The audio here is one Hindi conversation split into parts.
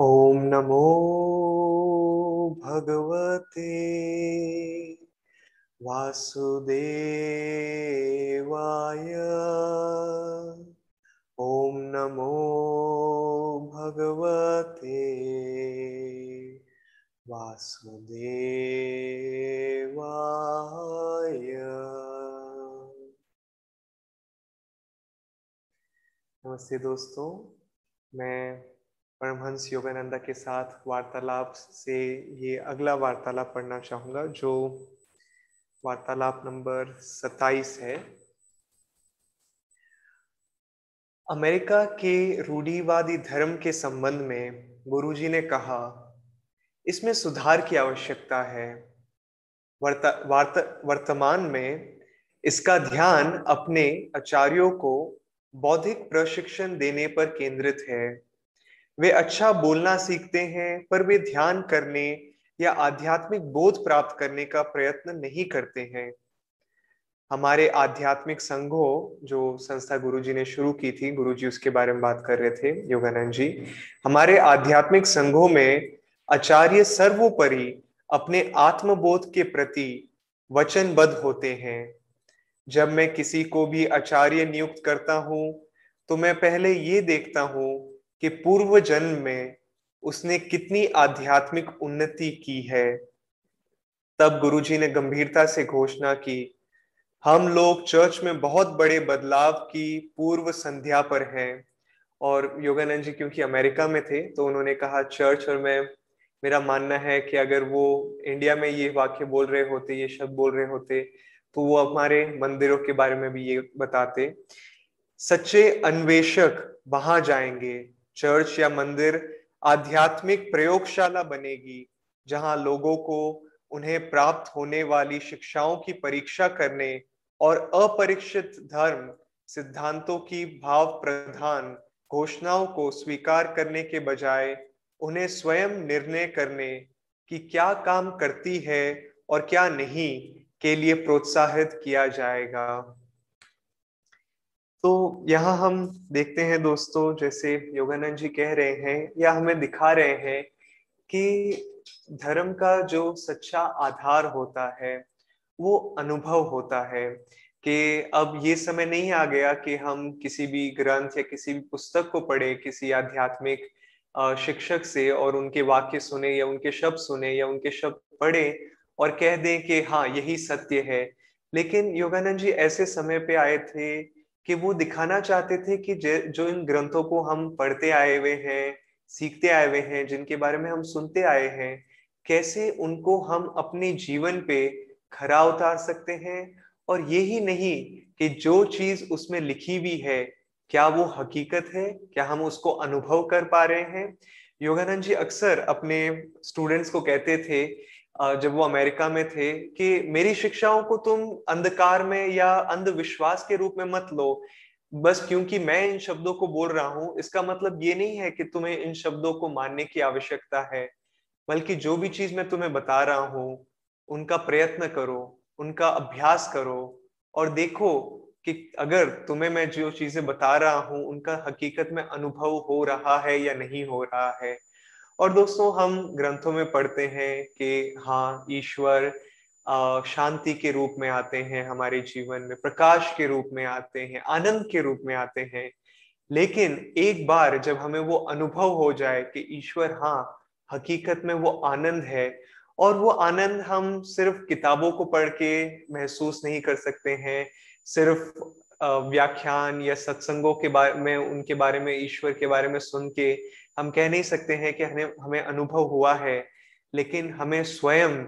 ॐ नमो भगवते वासुदेवाय। ॐ नमो भगवते वासुदेवाय। नमस्ते दोस्तों मैं परमहंस योगानंदा के साथ वार्तालाप से ये अगला वार्तालाप पढ़ना चाहूँगा जो वार्तालाप नंबर 27 है। अमेरिका के रूढ़ीवादी धर्म के संबंध में गुरुजी ने कहा इसमें सुधार की आवश्यकता है। वर्त, वार्त, वर्तमान में इसका ध्यान अपने आचार्यों को बौद्धिक प्रशिक्षण देने पर केंद्रित है। वे अच्छा बोलना सीखते हैं, पर वे ध्यान करने या आध्यात्मिक बोध प्राप्त करने का प्रयत्न नहीं करते हैं। हमारे आध्यात्मिक संघों, जो संस्था गुरुजी ने शुरू की थी, गुरुजी उसके बारे में बात कर रहे थे, योगानंद जी, हमारे आध्यात्मिक संघों में आचार्य सर्वोपरि अपने आत्मबोध के प्रति वचनबद्ध होते हैं। जब मैं किसी को भी आचार्य नियुक्त करता हूँ तो मैं पहले ये देखता हूँ कि पूर्व जन्म में उसने कितनी आध्यात्मिक उन्नति की है। तब गुरुजी ने गंभीरता से घोषणा की, हम लोग चर्च में बहुत बड़े बदलाव की पूर्व संध्या पर हैं। और योगानंद जी, क्योंकि अमेरिका में थे तो उन्होंने कहा, चर्च और मैं, मेरा मानना है कि अगर वो इंडिया में ये वाक्य बोल रहे होते, ये शब्द बोल रहे होते तो वो हमारे मंदिरों के बारे में भी ये बताते। सच्चे अन्वेषक वहाँ जाएँगे चर्च या मंदिर आध्यात्मिक प्रयोगशाला बनेगी, जहाँ लोगों को उन्हें प्राप्त होने वाली शिक्षाओं की परीक्षा करने और अपरीक्षित धर्म, सिद्धांतों की भाव प्रधान घोषणाओं को स्वीकार करने के बजाय उन्हें स्वयं निर्णय करने कि क्या काम करती है और क्या नहीं के लिए प्रोत्साहित किया जाएगा। तो यहाँ हम देखते हैं दोस्तों, जैसे योगानंद जी कह रहे हैं या हमें दिखा रहे हैं कि धर्म का जो सच्चा आधार होता है, वो अनुभव होता है कि अब ये समय नहीं आ गया कि हम किसी भी ग्रंथ या किसी भी पुस्तक को पढ़े, किसी आध्यात्मिक शिक्षक से और उनके वाक्य सुने या उनके शब्द सुने या उनके शब्द पढ़े और कह दें कि हाँ यही सत्य है। लेकिन योगानंद जी ऐसे समय पे आए थे कि वो दिखाना चाहते थे कि जो इन ग्रंथों को हम पढ़ते आए हुए हैं, सीखते आए हुए हैं, जिनके बारे में हम सुनते आए हैं, कैसे उनको हम अपने जीवन पे खरा उतार सकते हैं? और ये ही नहीं कि जो चीज़ उसमें लिखी हुई है, क्या वो हकीकत है? क्या हम उसको अनुभव कर पा रहे हैं? योगानंद जी अक्सर अपने स्टूडेंट्स को कहते थे जब वो अमेरिका में थे कि मेरी शिक्षाओं को तुम अंधकार में या अंधविश्वास के रूप में मत लो। बस क्योंकि मैं इन शब्दों को बोल रहा हूँ, इसका मतलब ये नहीं है कि तुम्हें इन शब्दों को मानने की आवश्यकता है, बल्कि जो भी चीज़ मैं तुम्हें बता रहा हूँ, उनका प्रयत्न करो, उनका अभ्यास करो और देखो कि अगर तुम्हें मैं जो चीज़ें बता रहा हूँ, उनका हकीकत में अनुभव हो रहा है या नहीं हो रहा है। और दोस्तों, हम ग्रंथों में पढ़ते हैं कि हाँ ईश्वर शांति के रूप में आते हैं हमारे जीवन में, प्रकाश के रूप में आते हैं, आनंद के रूप में आते हैं। लेकिन एक बार जब हमें वो अनुभव हो जाए कि ईश्वर हाँ हकीकत में वो आनंद है, और वो आनंद हम सिर्फ़ किताबों को पढ़ के महसूस नहीं कर सकते हैं, सिर्फ़ व्याख्यान या सत्संगों के बारे में, उनके बारे में, ईश्वर के बारे में सुन के हम कह नहीं सकते हैं कि हमें हमें अनुभव हुआ है, लेकिन हमें स्वयं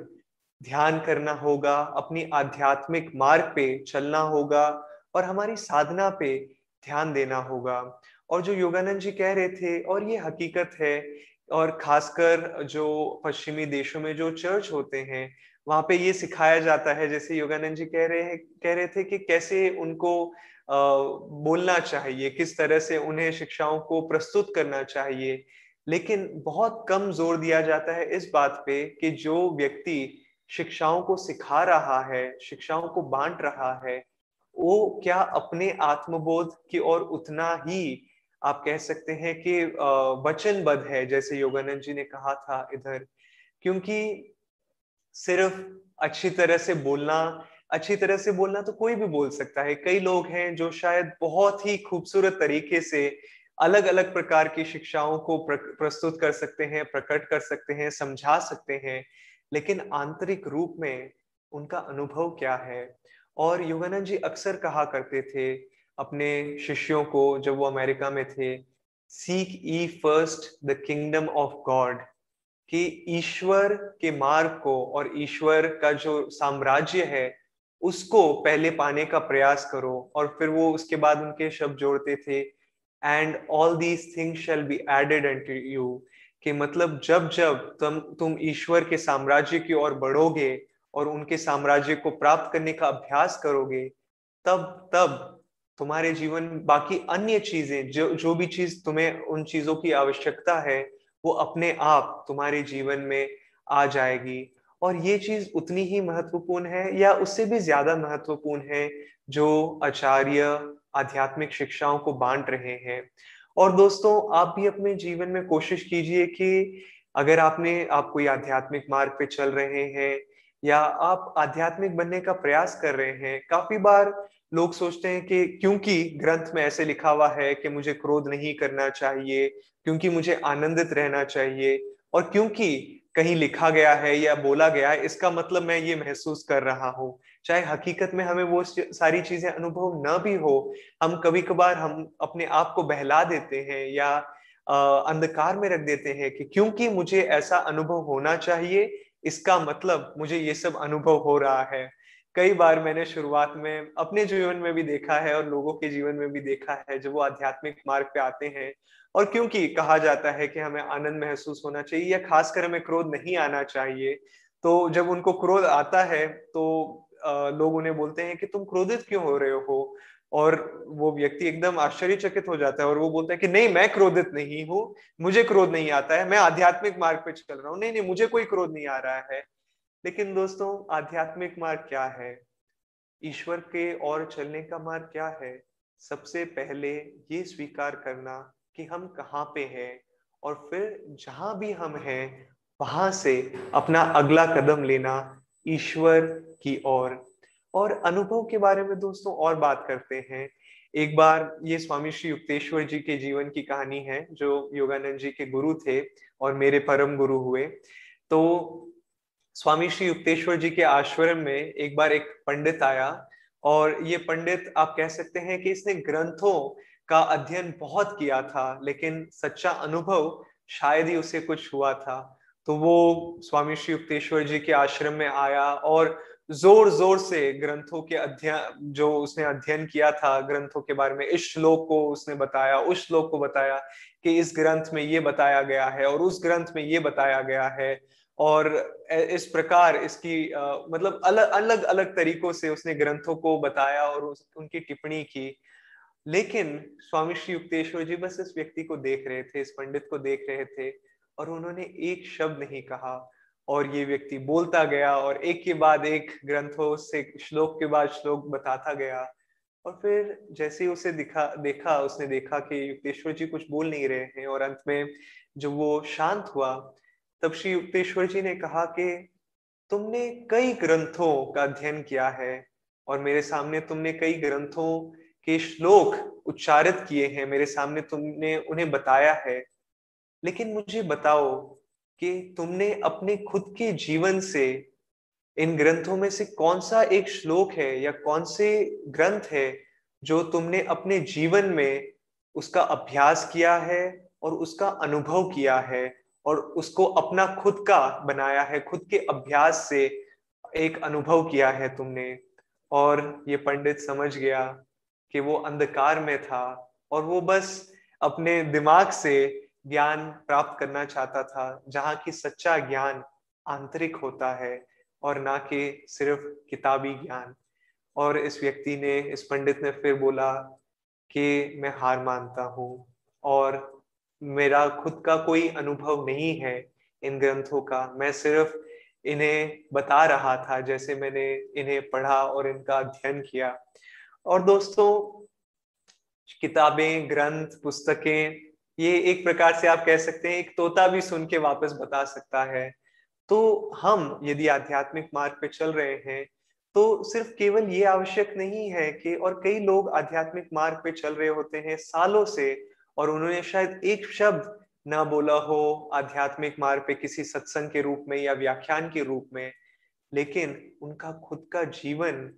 ध्यान करना होगा, अपनी आध्यात्मिक मार्ग पे चलना होगा और हमारी साधना पे ध्यान देना होगा। और जो योगानंद जी कह रहे थे, और ये हकीकत है, और खासकर जो पश्चिमी देशों में जो चर्च होते हैं, वहाँ पे ये सिखाया जाता है, जैसे योगानंद जी कह रहे हैं, कह रहे थे कि कैसे उनको बोलना चाहिए, किस तरह से उन्हें शिक्षाओं को प्रस्तुत करना चाहिए। लेकिन बहुत कम ज़ोर दिया जाता है इस बात पे कि जो व्यक्ति शिक्षाओं को सिखा रहा है, शिक्षाओं को बांट रहा है, वो क्या अपने आत्मबोध की ओर उतना ही, आप कह सकते हैं कि वचनबद्ध है, जैसे योगानंद जी ने कहा था इधर। क्योंकि सिर्फ़ अच्छी तरह से बोलना अच्छी तरह से बोलना तो कोई भी बोल सकता है। कई लोग हैं जो शायद बहुत ही खूबसूरत तरीके से अलग अलग प्रकार की शिक्षाओं को प्रस्तुत कर सकते हैं, प्रकट कर सकते हैं, समझा सकते हैं, लेकिन आंतरिक रूप में उनका अनुभव क्या है? और योगानंद जी अक्सर कहा करते थे अपने शिष्यों को जब वो अमेरिका में थे seek ye first the kingdom of God कि ईश्वर के मार्ग को और ईश्वर का जो साम्राज्य है उसको पहले पाने का प्रयास करो और फिर वो उसके बाद उनके शब्द जोड़ते थे। And all these things shall be added to you कि मतलब जब जब तुम तुम ईश्वर के साम्राज्य की ओर बढ़ोगे और उनके साम्राज्य को प्राप्त करने का अभ्यास करोगे, तब तब तुम्हारे जीवन बाकी अन्य चीज़ें, जो जो भी चीज़ तुम्हें उन चीज़ों की आवश्यकता है, वो अपने आप तुम्हारे जीवन में आ जाएगी। और ये चीज़ उतनी ही महत्वपूर्ण है या उससे भी ज़्यादा महत्वपूर्ण है जो आचार्य आध्यात्मिक शिक्षाओं को बांट रहे हैं। और दोस्तों, आप भी अपने जीवन में कोशिश कीजिए कि अगर आपने, आप कोई आध्यात्मिक मार्ग पे चल रहे हैं या आप आध्यात्मिक बनने का प्रयास कर रहे हैं, काफ़ी बार लोग सोचते हैं कि क्योंकि ग्रंथ में ऐसे लिखा हुआ है कि मुझे क्रोध नहीं करना चाहिए, क्योंकि मुझे आनंदित रहना चाहिए और क्योंकि कहीं लिखा गया है या बोला गया है, इसका मतलब मैं ये महसूस कर रहा हूँ। चाहे हकीकत में हमें वो सारी चीज़ें अनुभव न भी हो, हम कभी कभार हम अपने आप को बहला देते हैं या अंधकार में रख देते हैं कि क्योंकि मुझे ऐसा अनुभव होना चाहिए, इसका मतलब मुझे ये सब अनुभव हो रहा है। कई बार मैंने शुरुआत में अपने जीवन में भी देखा है और लोगों के जीवन में भी देखा है जब वो आध्यात्मिक मार्ग पे आते हैं। और क्योंकि कहा जाता है कि हमें आनंद महसूस होना चाहिए या खासकर हमें क्रोध नहीं आना चाहिए तो जब उनको क्रोध आता है तो लोग उन्हें बोलते हैं कि तुम क्रोधित क्यों हो रहे हो? और वो व्यक्ति एकदम आश्चर्यचकित हो जाता है और वो बोलता है कि नहीं, मैं क्रोधित नहीं हूँ, मुझे क्रोध नहीं आता है, मैं आध्यात्मिक मार्ग पे चल रहा हूँ। नहीं नहीं, मुझे कोई क्रोध नहीं आ रहा है। लेकिन दोस्तों आध्यात्मिक मार्ग क्या है? ईश्वर के और चलने का मार्ग क्या है? सबसे पहले ये स्वीकार करना कि हम कहाँ पे हैं और फिर जहाँ भी हम हैं वहाँ से अपना अगला कदम लेना ईश्वर की ओर। और, और अनुभव के बारे में दोस्तों और बात करते हैं। एक बार ये स्वामी श्री युक्तेश्वर जी के जीवन की कहानी है जो योगानंद जी के गुरु थे और मेरे परम गुरु हुए। तो स्वामी श्री युक्तेश्वर जी के आश्रम में एक बार एक पंडित आया और ये पंडित, आप कह सकते हैं कि इसने ग्रंथों का अध्ययन बहुत किया था, लेकिन सच्चा अनुभव शायद ही उसे कुछ हुआ था। तो वो स्वामी श्री युक्तेश्वर जी के आश्रम में आया और ज़ोर ज़ोर से ग्रंथों के अध्ययन, जो उसने अध्ययन किया था, ग्रंथों के बारे में इस श्लोक को उसने बताया, उस श्लोक को बताया कि इस ग्रंथ में ये बताया गया है और उस ग्रंथ में ये बताया गया है। और इस प्रकार इसकी आ, मतलब अलग अलग अलग तरीकों से उसने ग्रंथों को बताया और उस, उनकी टिप्पणी की। लेकिन स्वामी श्री युक्तेश्वर जी बस इस व्यक्ति को देख रहे थे इस पंडित को देख रहे थे और उन्होंने एक शब्द नहीं कहा और ये व्यक्ति बोलता गया और एक के बाद एक ग्रंथों से श्लोक के बाद श्लोक बताता गया। और फिर जैसे ही उसे दिखा देखा उसने देखा कि युक्तेश्वर जी कुछ बोल नहीं रहे हैं और अंत में जब वो शांत हुआ तब श्री युक्तेश्वर जी ने कहा कि तुमने कई ग्रंथों का अध्ययन किया है और मेरे सामने तुमने कई ग्रंथों के श्लोक उच्चारित किए हैं, मेरे सामने तुमने उन्हें बताया है। लेकिन मुझे बताओ कि तुमने अपने खुद के जीवन से इन ग्रंथों में से कौन सा एक श्लोक है या कौन से ग्रंथ है जो तुमने अपने जीवन में उसका अभ्यास किया है और उसका अनुभव किया है? और उसको अपना खुद का बनाया है, खुद के अभ्यास से एक अनुभव किया है तुमने। और ये पंडित समझ गया कि वो अंधकार में था और वो बस अपने दिमाग से ज्ञान प्राप्त करना चाहता था, जहाँ की सच्चा ज्ञान आंतरिक होता है और ना कि सिर्फ़ किताबी ज्ञान। और इस व्यक्ति ने, इस पंडित ने फिर बोला कि मैं हार मानता हूँ और मेरा खुद का कोई अनुभव नहीं है इन ग्रंथों का। मैं सिर्फ़ इन्हें बता रहा था, जैसे मैंने इन्हें पढ़ा और इनका अध्ययन किया। और दोस्तों, किताबें, ग्रंथ, पुस्तकें, ये एक प्रकार से आप कह सकते हैं, एक तोता भी सुन के वापस बता सकता है। तो हम यदि आध्यात्मिक मार्ग पे चल रहे हैं तो सिर्फ़ केवल ये आवश्यक नहीं है कि, और कई लोग आध्यात्मिक मार्ग पे चल रहे होते हैं सालों से और उन्होंने शायद एक शब्द ना बोला हो आध्यात्मिक मार्ग पे किसी सत्संग के रूप में या व्याख्यान के रूप में, लेकिन उनका खुद का जीवन,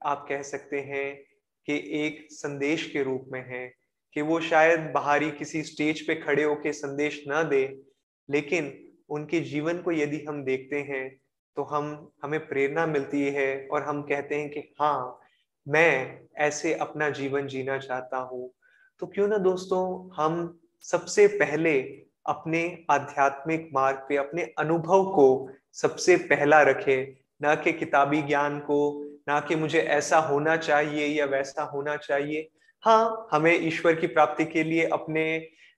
आप कह सकते हैं कि एक संदेश के रूप में है, कि वो शायद बाहरी किसी स्टेज पे खड़े होके संदेश ना दे, लेकिन उनके जीवन को यदि हम देखते हैं तो हम, हमें प्रेरणा मिलती है और हम कहते हैं कि हाँ मैं ऐसे अपना जीवन जीना चाहता हूँ। तो क्यों ना दोस्तों हम सबसे पहले अपने आध्यात्मिक मार्ग पे, अपने अनुभव को सबसे पहला रखें। ना कि किताबी ज्ञान को, ना कि मुझे ऐसा होना चाहिए या वैसा होना चाहिए। हाँ हमें ईश्वर की प्राप्ति के लिए अपने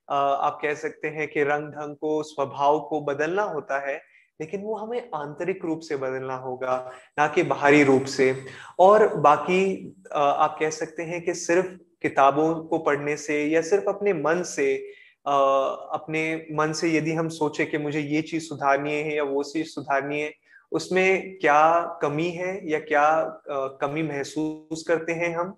आप कह सकते हैं कि रंग ढंग को, स्वभाव को बदलना होता है, लेकिन वो हमें आंतरिक रूप से बदलना होगा, ना कि बाहरी रूप से। और बाकी आप कह सकते हैं कि सिर्फ़ किताबों को पढ़ने से या सिर्फ़ अपने मन से आ, अपने मन से यदि हम सोचे कि मुझे ये चीज़ सुधारनी है या वो चीज़ सुधारनी है उसमें क्या कमी है या क्या आ, कमी महसूस करते हैं हम?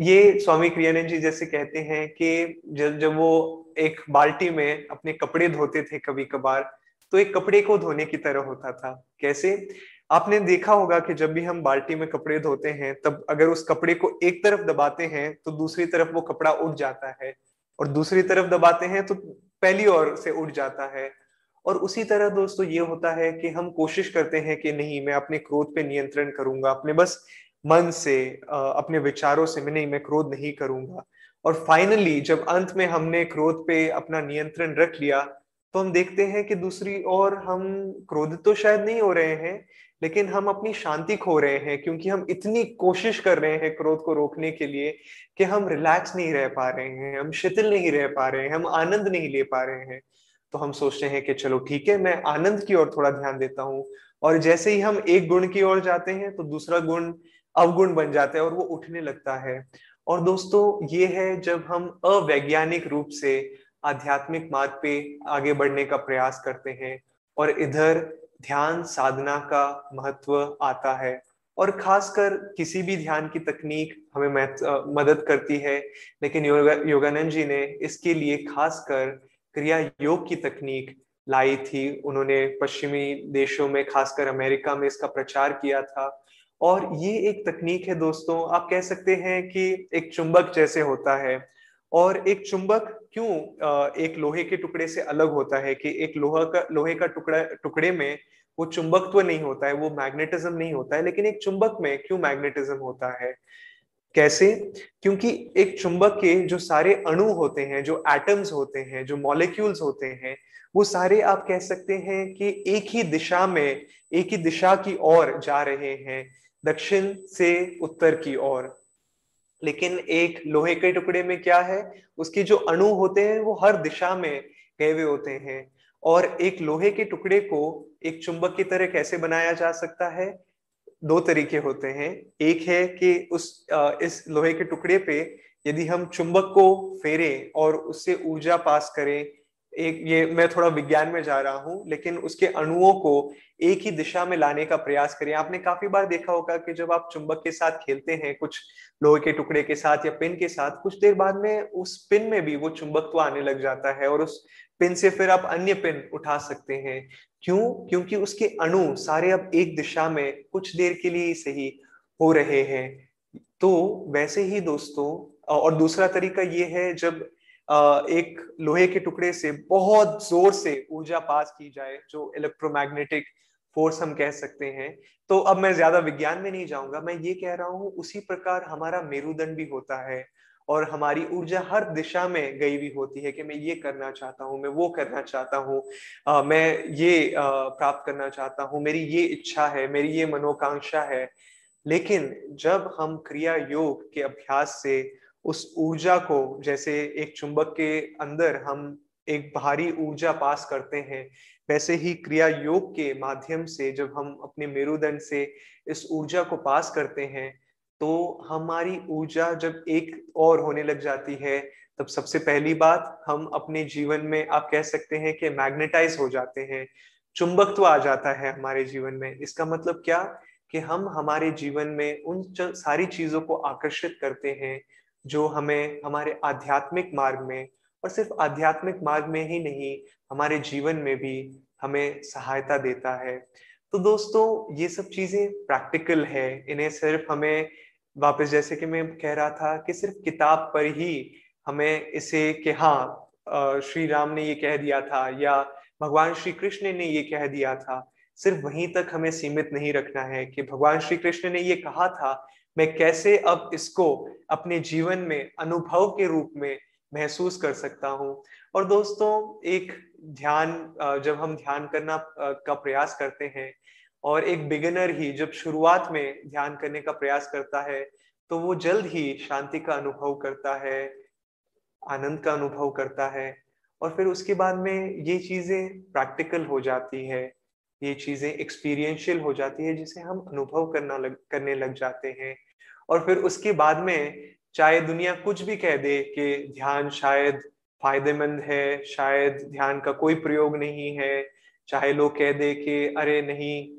ये स्वामी क्रियानंद जी जैसे कहते हैं कि जब जब वो एक बाल्टी में अपने कपड़े धोते थे कभी कभार तो एक कपड़े को धोने की तरह होता था। कैसे? आपने देखा होगा कि जब भी हम बाल्टी में कपड़े धोते हैं, तब अगर उस कपड़े को एक तरफ़ दबाते हैं तो दूसरी तरफ़ वो कपड़ा उठ जाता है। और दूसरी तरफ़ दबाते हैं तो पहली ओर से उठ जाता है। और उसी तरह दोस्तों, ये होता है कि हम कोशिश करते हैं कि नहीं, मैं अपने क्रोध पे नियंत्रण करूँगा, अपने बस मन से अपने विचारों से मैं नहीं, मैं क्रोध नहीं करूँगा। और फाइनली जब अंत में हमने क्रोध पे अपना नियंत्रण रख लिया तो हम देखते हैं कि दूसरी ओर हम क्रोध तो शायद नहीं हो रहे हैं लेकिन हम अपनी शांति खो रहे हैं क्योंकि हम इतनी कोशिश कर रहे हैं क्रोध को रोकने के लिए कि हम रिलैक्स नहीं रह पा रहे हैं, हम शिथिल नहीं रह पा रहे हैं, हम आनंद नहीं ले पा रहे हैं। तो हम सोचते हैं कि चलो ठीक है, मैं आनंद की ओर थोड़ा ध्यान देता हूँ और जैसे ही हम एक गुण की ओर जाते हैं तो दूसरा गुण अवगुण बन जाता है और वो उठने लगता है। और दोस्तों, ये है जब हम अवैज्ञानिक रूप से आध्यात्मिक मार्ग पे आगे बढ़ने का प्रयास करते हैं और इधर ध्यान साधना का महत्व आता है और खासकर किसी भी ध्यान की तकनीक हमें मदद करती है। लेकिन योगा, योगानंद जी ने इसके लिए खासकर क्रिया योग की तकनीक लाई थी। उन्होंने पश्चिमी देशों में, खासकर अमेरिका में इसका प्रचार किया था। और ये एक तकनीक है दोस्तों, आप कह सकते हैं कि एक चुंबक जैसे होता है। और एक चुंबक क्यों एक लोहे के टुकड़े से अलग होता है कि एक लोहा का, लोहे का टुकड़ा, टुकड़े में वो चुंबकत्व नहीं होता है, वो मैग्नेटिज्म नहीं होता है, लेकिन एक चुंबक में क्यों मैग्नेटिज्म होता है? कैसे? क्योंकि एक चुंबक के जो सारे अणु होते हैं, जो एटम्स होते हैं, जो मॉलिक्यूल्स होते हैं, वो सारे आप कह सकते हैं कि एक ही दिशा में, एक ही दिशा की ओर जा रहे हैं, दक्षिण से उत्तर की ओर। लेकिन एक लोहे के टुकड़े में क्या है? उसके जो अणु होते हैं, वो हर दिशा में गए हुए होते हैं। और एक लोहे के टुकड़े को एक चुंबक की तरह कैसे बनाया जा सकता है? दो तरीके होते हैं। एक है कि उस इस लोहे के टुकड़े पे यदि हम चुंबक को फेरे और उससे ऊर्जा पास करें एक, ये मैं थोड़ा विज्ञान में जा रहा हूँ, लेकिन उसके अणुओं को एक ही दिशा में लाने का प्रयास करें आपने काफ़ी बार देखा होगा कि जब आप चुंबक के साथ खेलते हैं, कुछ लोहे के टुकड़े के साथ या पिन के साथ, कुछ देर बाद में उस पिन में भी वो चुंबक तो आने लग जाता है और उस पिन से फिर आप अन्य पिन उठा सकते हैं। क्यों? क्योंकि उसके अणु सारे अब एक दिशा में कुछ देर के लिए सही हो रहे हैं। तो वैसे ही दोस्तों, और दूसरा तरीका ये है, जब एक लोहे के टुकड़े से बहुत ज़ोर से ऊर्जा पास की जाए जो इलेक्ट्रोमैग्नेटिक फोर्स हम कह सकते हैं। तो अब मैं ज़्यादा विज्ञान में नहीं जाऊँगा। मैं ये कह रहा हूँ उसी प्रकार हमारा मेरुदंड भी होता है और हमारी ऊर्जा हर दिशा में गई हुई होती है कि मैं ये करना चाहता हूँ मैं वो करना चाहता हूँ मैं ये आ, प्राप्त करना चाहता हूँ मेरी ये इच्छा है मेरी ये मनोकांक्षा है। लेकिन जब हम क्रिया योग के अभ्यास से उस ऊर्जा को, जैसे एक चुंबक के अंदर हम एक भारी ऊर्जा पास करते हैं, वैसे ही क्रिया योग के माध्यम से जब हम अपने मेरुदंड से इस ऊर्जा को पास करते हैं तो हमारी ऊर्जा जब एक और होने लग जाती है, तब सबसे पहली बात हम अपने जीवन में, आप कह सकते हैं कि मैग्नेटाइज हो जाते हैं। चुंबकत्व आ जाता है हमारे जीवन में। इसका मतलब क्या? कि हम हमारे जीवन में उन सारी चीज़ों को आकर्षित करते हैं जो हमें हमारे आध्यात्मिक मार्ग में और सिर्फ़ आध्यात्मिक मार्ग में ही नहीं, हमारे जीवन में भी हमें सहायता देता है। तो दोस्तों, ये सब चीज़ें प्रैक्टिकल है। इन्हें सिर्फ़ हमें वापस, जैसे कि मैं कह रहा था कि सिर्फ़ किताब पर ही हमें इसे कि हाँ श्री राम ने ये कह दिया था या भगवान श्री कृष्ण ने ये कह दिया था। सिर्फ़ वहीं तक हमें सीमित नहीं रखना है कि भगवान श्री कृष्ण ने ये कहा था मैं कैसे अब इसको अपने जीवन में, अनुभव के रूप में महसूस कर सकता हूँ? और दोस्तों, एक ध्यान जब हम ध्यान करना का प्रयास करते हैं और एक बिगिनर ही जब शुरुआत में ध्यान करने का प्रयास करता है तो वो जल्द ही शांति का अनुभव करता है, आनंद का अनुभव करता है और फिर उसके बाद में ये चीज़ें प्रैक्टिकल हो जाती है। ये चीज़ें एक्सपीरियंशियल हो जाती है, जिसे हम अनुभव करना लग, करने लग जाते हैं। और फिर उसके बाद में चाहे दुनिया कुछ भी कह दे कि ध्यान शायद फ़ायदेमंद है, शायद ध्यान का कोई प्रयोग नहीं है, चाहे लोग कह दे कि अरे नहीं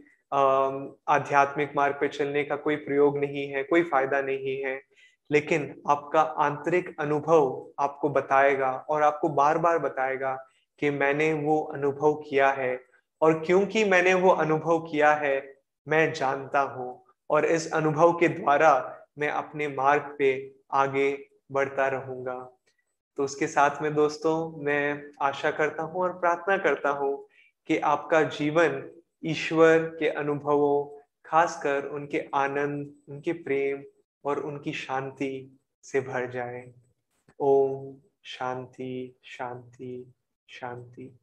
आध्यात्मिक मार्ग पर चलने का कोई प्रयोग नहीं है, कोई फ़ायदा नहीं है। लेकिन आपका आंतरिक अनुभव आपको बताएगा और आपको बार बार बताएगा कि मैंने वो अनुभव किया है। और क्योंकि मैंने वो अनुभव किया है, मैं जानता हूँ और इस अनुभव के द्वारा मैं अपने मार्ग पे आगे बढ़ता रहूँगा। तो उसके साथ में दोस्तों, मैं आशा करता हूँ और प्रार्थना करता हूँ कि आपका जीवन ईश्वर के अनुभवों, खासकर उनके आनंद, उनके प्रेम और उनकी शांति से भर जाए। ओम शांति शांति शांति।